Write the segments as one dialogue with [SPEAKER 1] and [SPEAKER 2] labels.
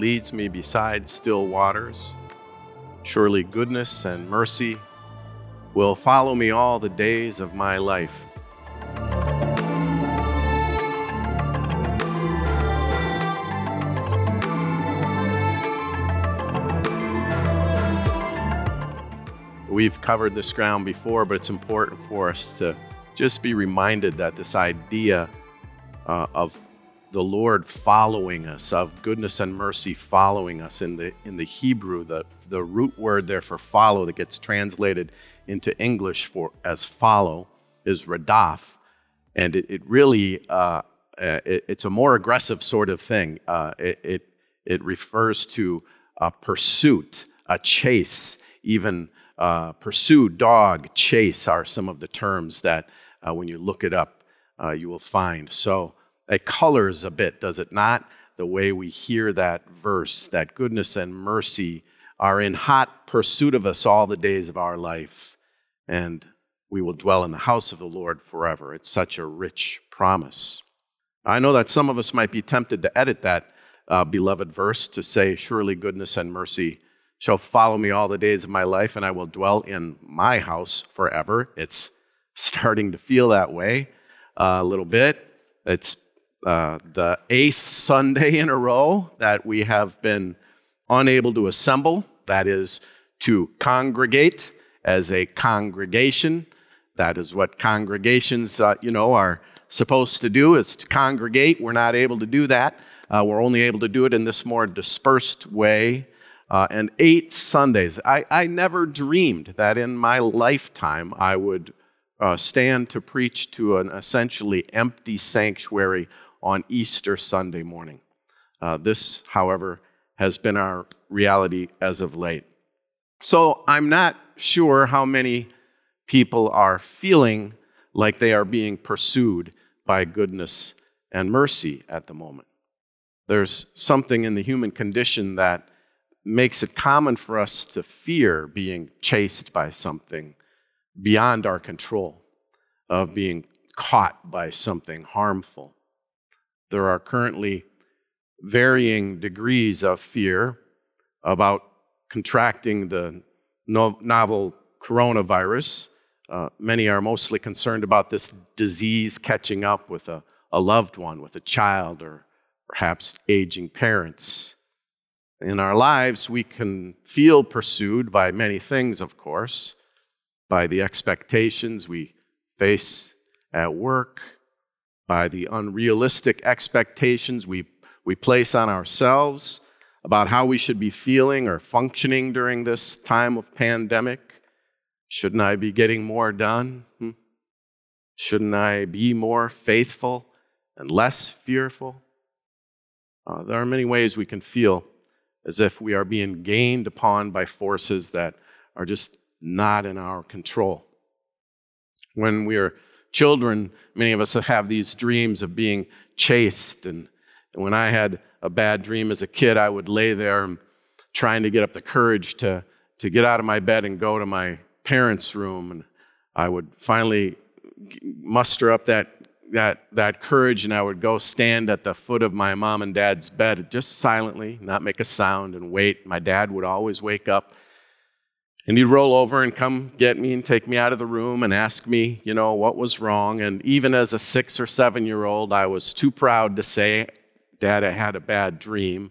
[SPEAKER 1] Leads me beside still waters. Surely goodness and mercy will follow me all the days of my life. We've covered this ground before, but it's important for us to just be reminded that this idea uh, of the Lord following us, of goodness and mercy following us in the in the Hebrew, the, the root word there for follow that gets translated into English for as follow is radaf, and it, it really uh, uh it, it's a more aggressive sort of thing. Uh, it, it, it refers to a pursuit, a chase, even uh, pursue, dog, chase are some of the terms that uh, when you look it up, uh, you will find. So it colors a bit, does it not? The way we hear that verse, that goodness and mercy are in hot pursuit of us all the days of our life, and we will dwell in the house of the Lord forever. It's such a rich promise. I know that some of us might be tempted to edit that uh, beloved verse to say, Surely goodness and mercy shall follow me all the days of my life, and I will dwell in my house forever. It's starting to feel that way uh, a little bit. It's uh, the eighth Sunday in a row that we have been unable to assemble, that is, to congregate as a congregation. That is what congregations, uh, you know, are supposed to do, is to congregate. We're not able to do that. Uh, we're only able to do it in this more dispersed way uh, and eight Sundays. I, I never dreamed that in my lifetime I would uh, stand to preach to an essentially empty sanctuary on Easter Sunday morning. Uh, this, however, has been our reality as of late. So I'm not sure how many people are feeling like they are being pursued by goodness and mercy at the moment. There's something in the human condition that makes it common for us to fear being chased by something beyond our control, of being caught by something harmful. There are currently varying degrees of fear about contracting the novel coronavirus. Uh, many are mostly concerned about this disease catching up with a, a loved one, with a child, or perhaps aging parents. In our lives, we can feel pursued by many things, of course, by the expectations we face at work, by the unrealistic expectations we, we place on ourselves about how we should be feeling or functioning during this time of pandemic. Shouldn't I be getting more done? Hmm? Shouldn't I be more faithful and less fearful? Uh, there are many ways we can feel as if we are being gained upon by forces that are just not in our control. When we are children, many of us have these dreams of being chased. And, when I had a bad dream as a kid, I would lay there trying to get up the courage to, to get out of my bed and go to my parents' room. And I would finally muster up that that, that courage and I would go stand at the foot of my mom and dad's bed just silently, not make a sound, and wait. My dad would always wake up and he'd roll over and come get me and take me out of the room and ask me, you know, what was wrong. And even as a six or seven year old, I was too proud to say, Dad, I had a bad dream.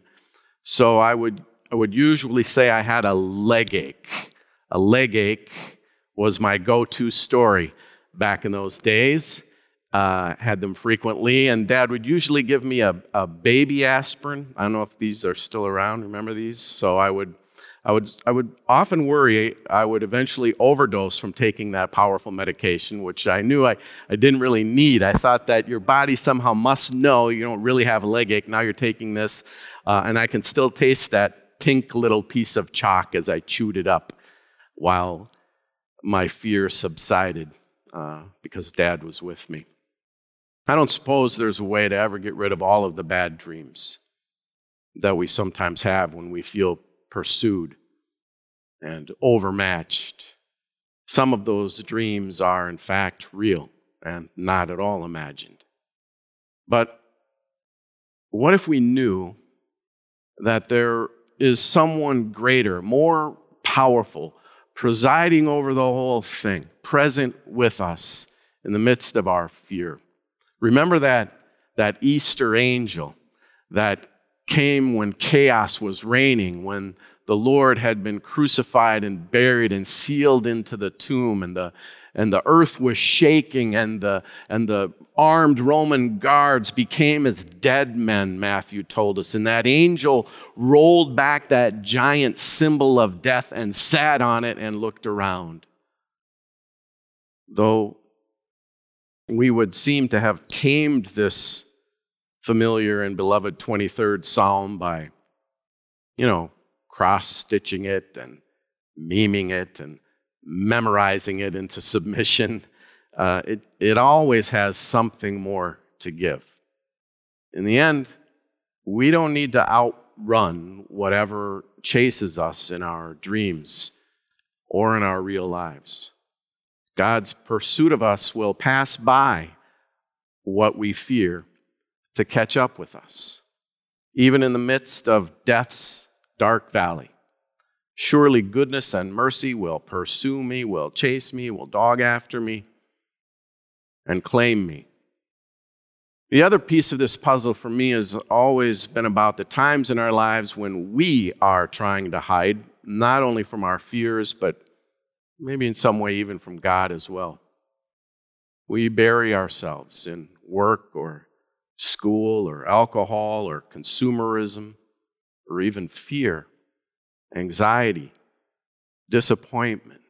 [SPEAKER 1] So I would, I would usually say I had a leg ache. A leg ache was my go to story back in those days uh, had them frequently, and dad would usually give me a, a baby aspirin. I don't know if these are still around. Remember these? So I would, I would, I would often worry I would eventually overdose from taking that powerful medication, which I knew I, I didn't really need. I thought that your body somehow must know you don't really have a leg ache. Now you're taking this, uh, and I can still taste that pink little piece of chalk as I chewed it up while my fear subsided uh, because dad was with me. I don't suppose there's a way to ever get rid of all of the bad dreams that we sometimes have when we feel pursued and overmatched. Some of those dreams are, in fact, real and not at all imagined. But what if we knew that there is someone greater, more powerful, presiding over the whole thing, present with us in the midst of our fear. Remember that, that Easter angel that came when chaos was reigning, when the Lord had been crucified and buried and sealed into the tomb, and the, and the earth was shaking, and the, and the armed Roman guards became as dead men, Matthew told us. And that angel rolled back that giant symbol of death and sat on it and looked around. Though we would seem to have tamed this familiar and beloved 23rd Psalm by, you know, cross stitching it and memeing it and memorizing it into submission. Uh, it, it always has something more to give. In the end, we don't need to outrun whatever chases us in our dreams or in our real lives. God's pursuit of us will pass by what we fear to catch up with us, even in the midst of death's dark valley. Surely goodness and mercy will pursue me, will chase me, will dog after me, and claim me. The other piece of this puzzle for me has always been about the times in our lives when we are trying to hide, not only from our fears, but maybe in some way even from God as well. We bury ourselves in work or school or alcohol or consumerism or even fear, anxiety, disappointment,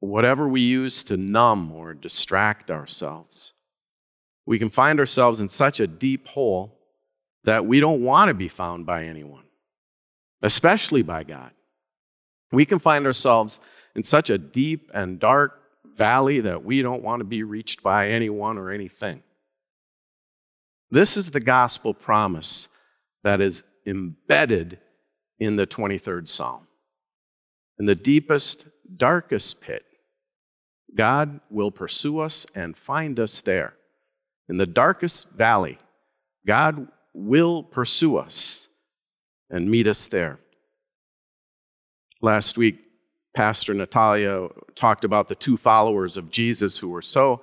[SPEAKER 1] whatever we use to numb or distract ourselves. We can find ourselves in such a deep hole that we don't want to be found by anyone, especially by God. We can find ourselves in such a deep and dark valley that we don't want to be reached by anyone or anything. This is the gospel promise that is embedded in the 23rd Psalm. In the deepest, darkest pit, God will pursue us and find us there. In the darkest valley, God will pursue us and meet us there. Last week, Pastor Natalia talked about the two followers of Jesus who were so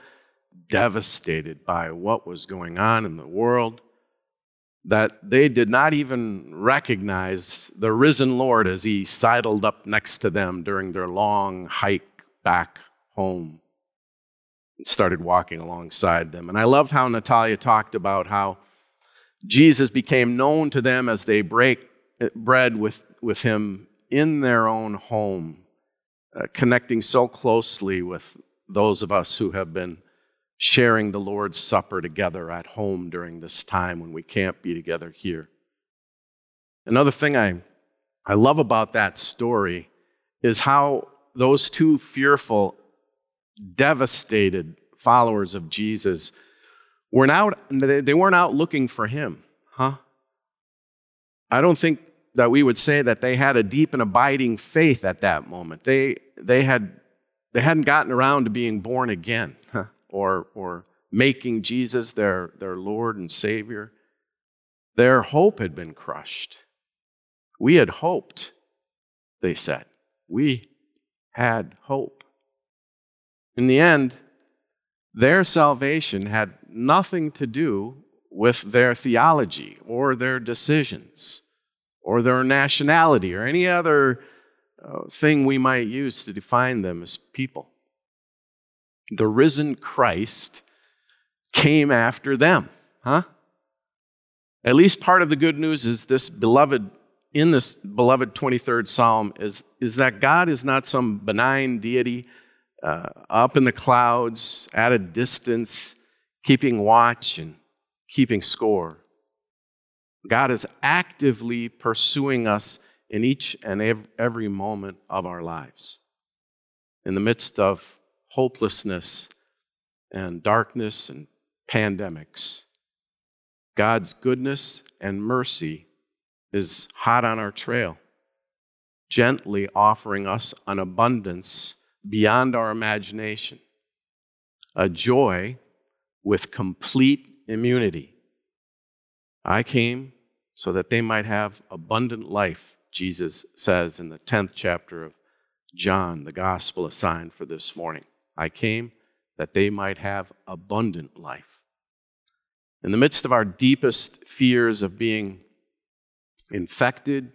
[SPEAKER 1] devastated by what was going on in the world that they did not even recognize the risen Lord as he sidled up next to them during their long hike back home and started walking alongside them. And I loved how Natalia talked about how Jesus became known to them as they break bread with, with him in their own home, uh, connecting so closely with those of us who have been sharing the Lord's Supper together at home during this time when we can't be together here. Another thing I, I love about that story is how those two fearful, devastated followers of Jesus were out, they weren't out looking for him, huh? I don't think that we would say that they had a deep and abiding faith at that moment. They, they, had, they hadn't gotten around to being born again. Huh? Or, or making Jesus their, their Lord and Savior. Their hope had been crushed. We had hoped, they said. We had hope. In the end, their salvation had nothing to do with their theology or their decisions or their nationality or any other uh, thing we might use to define them as people the risen Christ came after them, huh? At least part of the good news is this beloved, in this beloved 23rd Psalm, is, is that God is not some benign deity uh, up in the clouds, at a distance, keeping watch and keeping score. God is actively pursuing us in each and every moment of our lives. In the midst of hopelessness and darkness and pandemics. God's goodness and mercy is hot on our trail, gently offering us an abundance beyond our imagination, a joy with complete immunity. I came so that they might have abundant life, Jesus says in the 10th chapter of John, the gospel assigned for this morning. I came that they might have abundant life. In the midst of our deepest fears of being infected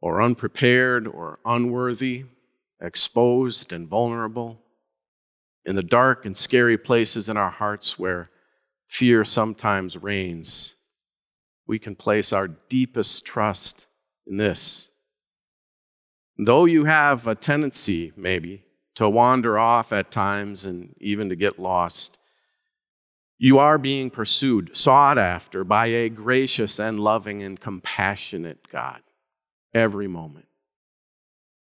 [SPEAKER 1] or unprepared or unworthy, exposed and vulnerable, in the dark and scary places in our hearts where fear sometimes reigns, we can place our deepest trust in this. Though you have a tendency, maybe, to wander off at times and even to get lost, you are being pursued, sought after by a gracious and loving and compassionate God every moment.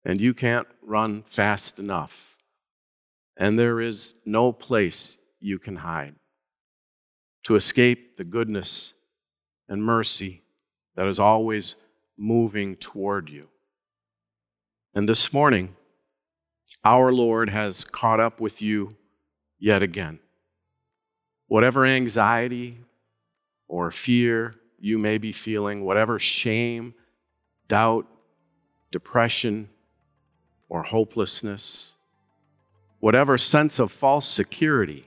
[SPEAKER 1] And you can't run fast enough. And there is no place you can hide to escape the goodness and mercy that is always moving toward you. And this morning, our Lord has caught up with you yet again. Whatever anxiety or fear you may be feeling, whatever shame, doubt, depression, or hopelessness, whatever sense of false security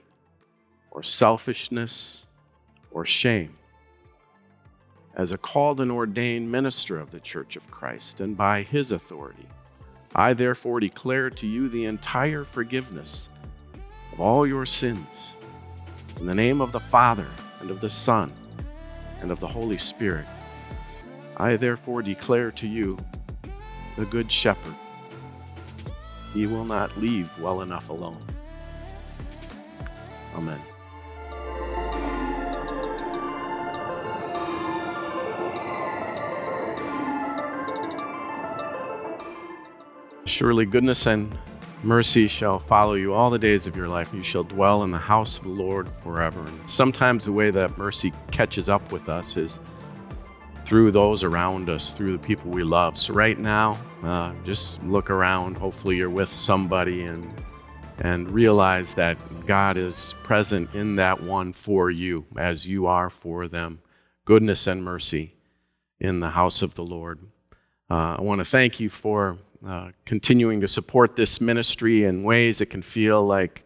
[SPEAKER 1] or selfishness or shame, as a called and ordained minister of the Church of Christ and by his authority. I therefore declare to you the entire forgiveness of all your sins. In the name of the Father, and of the Son, and of the Holy Spirit, I therefore declare to you the Good Shepherd. He will not leave well enough alone. Amen. Surely goodness and mercy shall follow you all the days of your life. You shall dwell in the house of the Lord forever. And sometimes the way that mercy catches up with us is through those around us, through the people we love. So right now, uh, just look around. Hopefully, you're with somebody and and realize that God is present in that one for you as you are for them. Goodness and mercy in the house of the Lord. Uh, I want to thank you for uh, continuing to support this ministry in ways that can feel like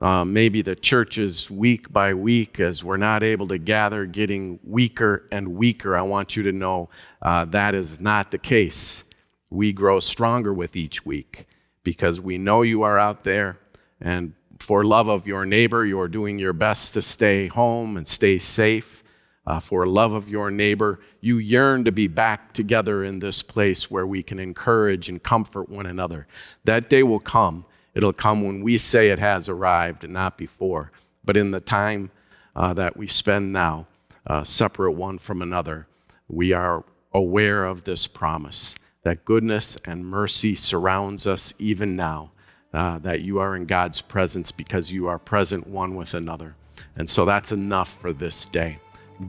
[SPEAKER 1] uh, maybe the church is week by week as we're not able to gather, getting weaker and weaker. I want you to know uh, that is not the case. We grow stronger with each week because we know you are out there, and for love of your neighbor, you're doing your best to stay home and stay safe uh, for love of your neighbor. You yearn to be back together in this place where we can encourage and comfort one another. That day will come. It'll come when we say it has arrived and not before. But in the time uh, that we spend now, uh, separate one from another, we are aware of this promise that goodness and mercy surrounds us even now, uh, that you are in God's presence because you are present one with another. And so that's enough for this day.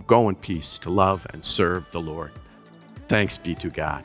[SPEAKER 1] Go in peace to love and serve the Lord. Thanks be to God.